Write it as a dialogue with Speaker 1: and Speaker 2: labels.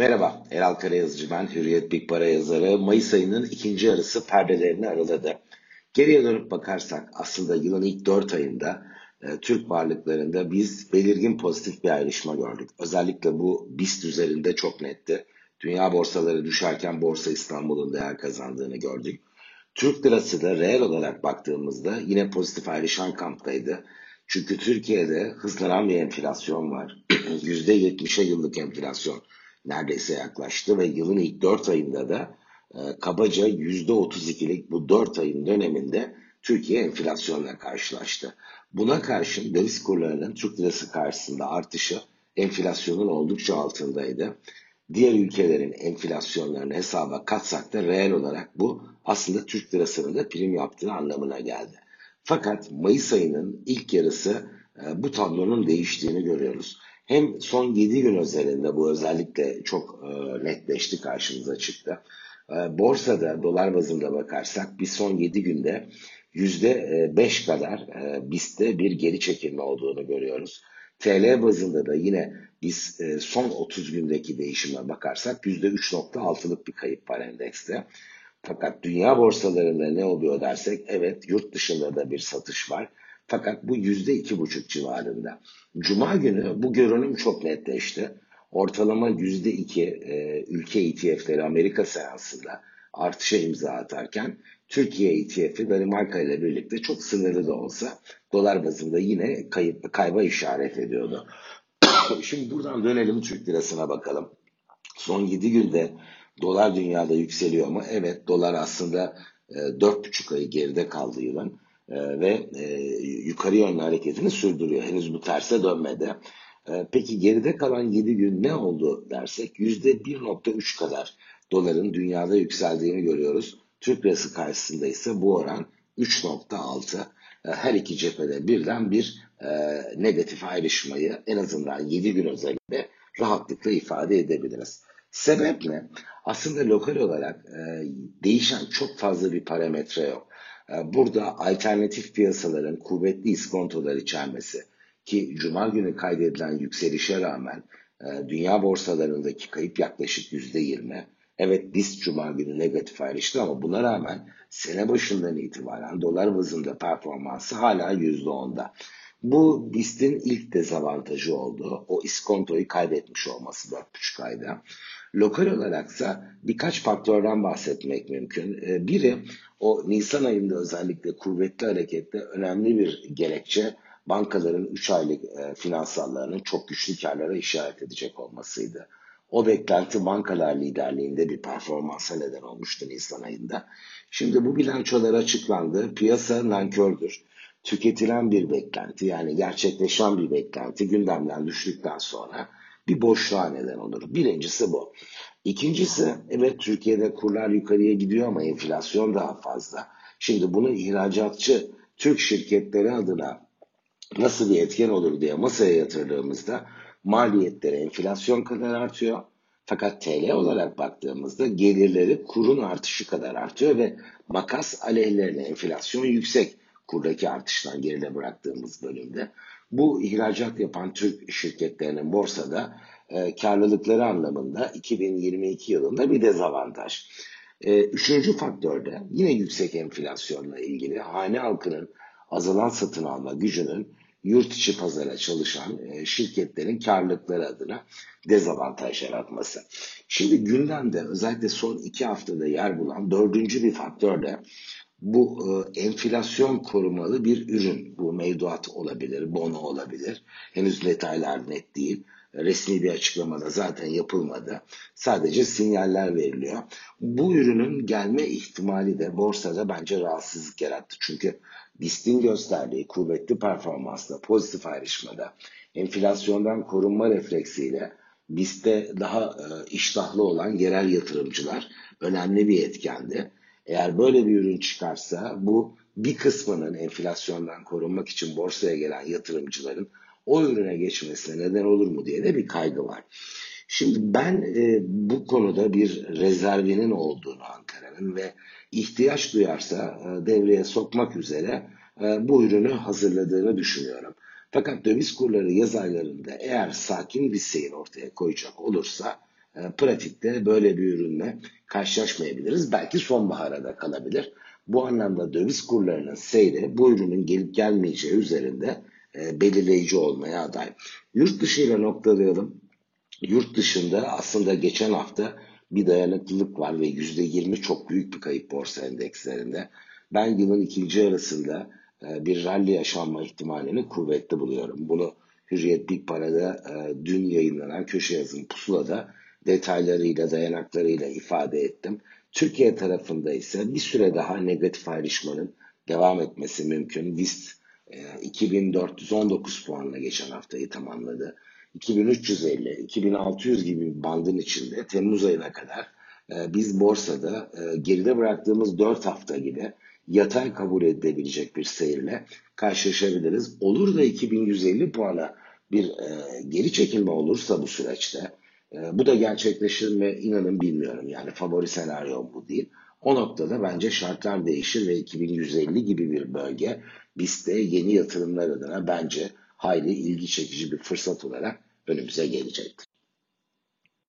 Speaker 1: Merhaba, Eral Karayazıcı ben, Hürriyet Big Para yazarı. Mayıs ayının ikinci yarısı perdelerini araladı. Geriye dönüp bakarsak aslında yılın ilk dört ayında e, Türk varlıklarında biz belirgin pozitif bir ayrışma gördük. Özellikle bu BIST üzerinde çok netti. Dünya borsaları düşerken Borsa İstanbul'un değer kazandığını gördük. Türk lirası da reel olarak baktığımızda yine pozitif ayrışan kamptaydı. Çünkü Türkiye'de hızlanan bir enflasyon var. %70'e yıllık enflasyon neredeyse yaklaştı ve yılın ilk 4 ayında da e, kabaca %32'lik bu 4 ayın döneminde Türkiye enflasyonla karşılaştı. Buna karşın döviz kurlarının Türk lirası karşısında artışı enflasyonun oldukça altındaydı. Diğer ülkelerin enflasyonlarını hesaba katsak da reel olarak bu aslında Türk lirasının da prim yaptığı anlamına geldi. Fakat Mayıs ayının ilk yarısı e, bu tablonun değiştiğini görüyoruz. Hem son 7 gün özelinde bu özellikle çok e, netleşti karşımıza çıktı. E, borsada dolar bazında bakarsak bir son 7 günde %5 kadar e, BIST'te bir geri çekilme olduğunu görüyoruz. TL bazında da yine biz e, son 30 gündeki değişime bakarsak %3.6'lık bir kayıp var endekste. Fakat dünya borsalarında ne oluyor dersek evet yurt dışında da bir satış var. Fakat bu yüzde iki buçuk civarında. Cuma günü bu görünüm çok netleşti. Ortalama yüzde iki e, ülke ETF'leri Amerika seansında artışa imza atarken Türkiye ETF'i Danimarka ile birlikte çok sınırlı da olsa dolar bazında yine kayıp, kayba işaret ediyordu. Şimdi buradan dönelim Türk lirasına bakalım. Son 7 günde dolar dünyada yükseliyor mu? Evet dolar aslında e, 4,5 ayı geride kaldı yılın. Ee, ve e, yukarı yönlü hareketini sürdürüyor. Henüz bu terse dönmedi. E, peki geride kalan 7 gün ne oldu dersek %1.3 kadar doların dünyada yükseldiğini görüyoruz. Türk lirası karşısında ise bu oran 3.6. E, her iki cephede birden bir e, negatif ayrışmayı en azından 7 gün özelinde rahatlıkla ifade edebiliriz. Sebep ne? Aslında lokal olarak e, değişen çok fazla bir parametre yok. Ee, burada alternatif piyasaların kuvvetli iskontolar içermesi ki Cuma günü kaydedilen yükselişe rağmen e, dünya borsalarındaki kayıp yaklaşık yüzde yirmi. Evet BIST Cuma günü negatif ayrıştı ama buna rağmen sene başından itibaren dolar bazında performansı hala yüzde onda. Bu BIST'in ilk dezavantajı oldu. O iskontoyu kaybetmiş olması 4,5 ayda. Lokal olaraksa birkaç faktörden bahsetmek mümkün. Ee, biri o Nisan ayında özellikle kuvvetli harekette önemli bir gerekçe bankaların 3 aylık e, finansallarının çok güçlü karlara işaret edecek olmasıydı. O beklenti bankalar liderliğinde bir performansa neden olmuştu Nisan ayında. Şimdi bu bilançolar açıklandı. Piyasa nankördür. Tüketilen bir beklenti yani gerçekleşen bir beklenti gündemden düştükten sonra bir boşluğa neden olur. Birincisi bu. İkincisi evet Türkiye'de kurlar yukarıya gidiyor ama enflasyon daha fazla. Şimdi bunu ihracatçı Türk şirketleri adına nasıl bir etken olur diye masaya yatırdığımızda maliyetleri enflasyon kadar artıyor. Fakat TL olarak baktığımızda gelirleri kurun artışı kadar artıyor ve makas aleyhlerine enflasyon yüksek kurdaki artıştan geride bıraktığımız bölümde. Bu ihracat yapan Türk şirketlerinin borsada e, karlılıkları anlamında 2022 yılında bir dezavantaj. E, üçüncü faktörde yine yüksek enflasyonla ilgili hane halkının azalan satın alma gücünün yurt içi pazara çalışan e, şirketlerin karlılıkları adına dezavantaj yaratması. Şimdi gündemde özellikle son iki haftada yer bulan dördüncü bir faktör de bu e, enflasyon korumalı bir ürün. Bu mevduat olabilir, bono olabilir. Henüz detaylar net değil. Resmi bir açıklamada zaten yapılmadı. Sadece sinyaller veriliyor. Bu ürünün gelme ihtimali de borsada bence rahatsızlık yarattı. Çünkü BIST'in gösterdiği kuvvetli performansla pozitif ayrışmada enflasyondan korunma refleksiyle BIST'te daha e, iştahlı olan yerel yatırımcılar önemli bir etkendi. Eğer böyle bir ürün çıkarsa bu bir kısmının enflasyondan korunmak için borsaya gelen yatırımcıların o ürüne geçmesine neden olur mu diye de bir kaygı var. Şimdi ben e, bu konuda bir rezervinin olduğunu Ankara'nın ve ihtiyaç duyarsa e, devreye sokmak üzere e, bu ürünü hazırladığını düşünüyorum. Fakat döviz kurları yaz aylarında eğer sakin bir seyir ortaya koyacak olursa pratikte böyle bir ürünle karşılaşmayabiliriz. Belki sonbahara da kalabilir. Bu anlamda döviz kurlarının seyri bu ürünün gelip gelmeyeceği üzerinde e, belirleyici olmaya aday. Yurt dışı ile noktalayalım. Yurt dışında aslında geçen hafta bir dayanıklılık var ve %20 çok büyük bir kayıp borsa endekslerinde. Ben yılın ikinci arasında e, bir rally yaşanma ihtimalini kuvvetli buluyorum. Bunu Hürriyet Big Para'da e, dün yayınlanan köşe yazım pusulada detaylarıyla, dayanaklarıyla ifade ettim. Türkiye tarafında ise bir süre daha negatif ayrışmanın devam etmesi mümkün. VIST 2419 puanla geçen haftayı tamamladı. 2350, 2600 gibi bir bandın içinde Temmuz ayına kadar e, biz borsada e, geride bıraktığımız 4 hafta gibi yatay kabul edilebilecek bir seyirle karşılaşabiliriz. Olur da 2150 puana bir e, geri çekilme olursa bu süreçte e, bu da gerçekleşir mi inanın bilmiyorum. Yani favori senaryo bu değil. O noktada bence şartlar değişir ve 2150 gibi bir bölge BIST'te yeni yatırımlar adına bence hayli ilgi çekici bir fırsat olarak önümüze gelecektir.